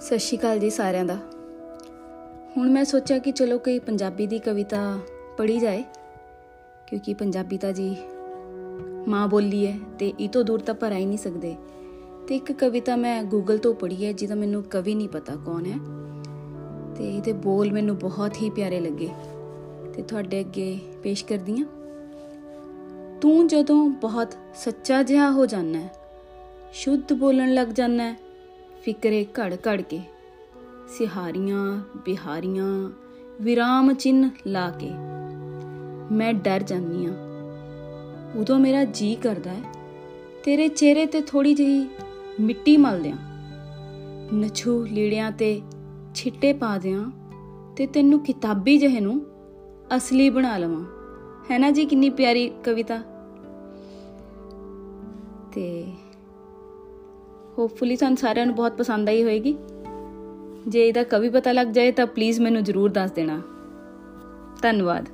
ਸਤਿ ਸ਼੍ਰੀ ਅਕਾਲ ਜੀ ਸਾਰਿਆਂ ਦਾ। ਹੁਣ ਮੈਂ ਸੋਚਿਆ ਕਿ ਚਲੋ ਕੋਈ ਪੰਜਾਬੀ ਦੀ ਕਵਿਤਾ ਪੜ੍ਹੀ ਜਾਏ, ਕਿਉਂਕਿ ਪੰਜਾਬੀ ਤਾਂ ਜੀ ਮਾਂ ਬੋਲੀ ਹੈ ਤੇ ਇਹ ਤੋਂ ਦੂਰ ਤਾਂ ਭਰਾ ਹੀ ਨਹੀਂ ਸਕਦੇ। ਤੇ ਇੱਕ ਕਵਿਤਾ ਮੈਂ ਗੂਗਲ ਤੋਂ ਪੜ੍ਹੀ ਹੈ, ਜਿਹਦਾ ਮੈਨੂੰ ਕਵੀ ਨਹੀਂ ਪਤਾ ਕੌਣ ਹੈ। ਤੇ ਇਹਦੇ ਬੋਲ ਮੈਨੂੰ ਬਹੁਤ ਹੀ ਪਿਆਰੇ ਲੱਗੇ। ਤੇ ਤੁਹਾਡੇ ਅੱਗੇ ਪੇਸ਼ ਕਰਦੀ ਹਾਂ। ਤੂੰ ਜਦੋਂ ਬਹੁਤ ਸੱਚਾ ਜਿਹਾ ਹੋ ਜਾਂਦਾ ਹੈ, ਸ਼ੁੱਧ ਬੋਲਣ ਲੱਗ ਜਾਂਦਾ ਹੈ ਫਿਕਰੇ ਘੜ ਘੜ ਕੇ, ਸਿਹਾਰੀਆਂ, ਬਿਹਾਰੀਆਂ, ਵਿਰਾਮ ਚਿੰਨ ਲਾ ਕੇ। ਮੈਂ ਡਰ ਜਾਂਦੀ ਆ ਉਦੋਂ ਮੇਰਾ ਜੀ ਕਰਦਾ ਹੈ। ਤੇਰੇ ਚਿਹਰੇ ਤੇ ਥੋੜੀ ਜਿਹੀ ਮਿੱਟੀ ਮਲ ਦਿਆਂ ਨਛੂ ਲੀੜਿਆਂ ਤੇ ਛਿੱਟੇ ਪਾ ਦਿਆਂ ਤੇ ਤੈਨੂੰ ਕਿਤਾਬੀ ਜਿਹੇ ਨੂੰ ਅਸਲੀ ਬਣਾ ਲਵਾਂ। ਹੈ ਨਾ ਜੀ ਕਿੰਨੀ ਪਿਆਰੀ ਕਵਿਤਾ? ਤੇ ਹੋਪਫੁਲੀ ਤੁਹਾਨੂੰ ਸਾਰਿਆਂ ਨੂੰ ਬਹੁਤ ਪਸੰਦ ਆਈ ਹੋਏਗੀ। ਜੇ ਇਹਦਾ ਕਵੀ ਪਤਾ ਲੱਗ ਜਾਏ ਤਾਂ ਪਲੀਜ਼ ਮੈਨੂੰ ਜ਼ਰੂਰ ਦੱਸ ਦੇਣਾ। ਧੰਨਵਾਦ।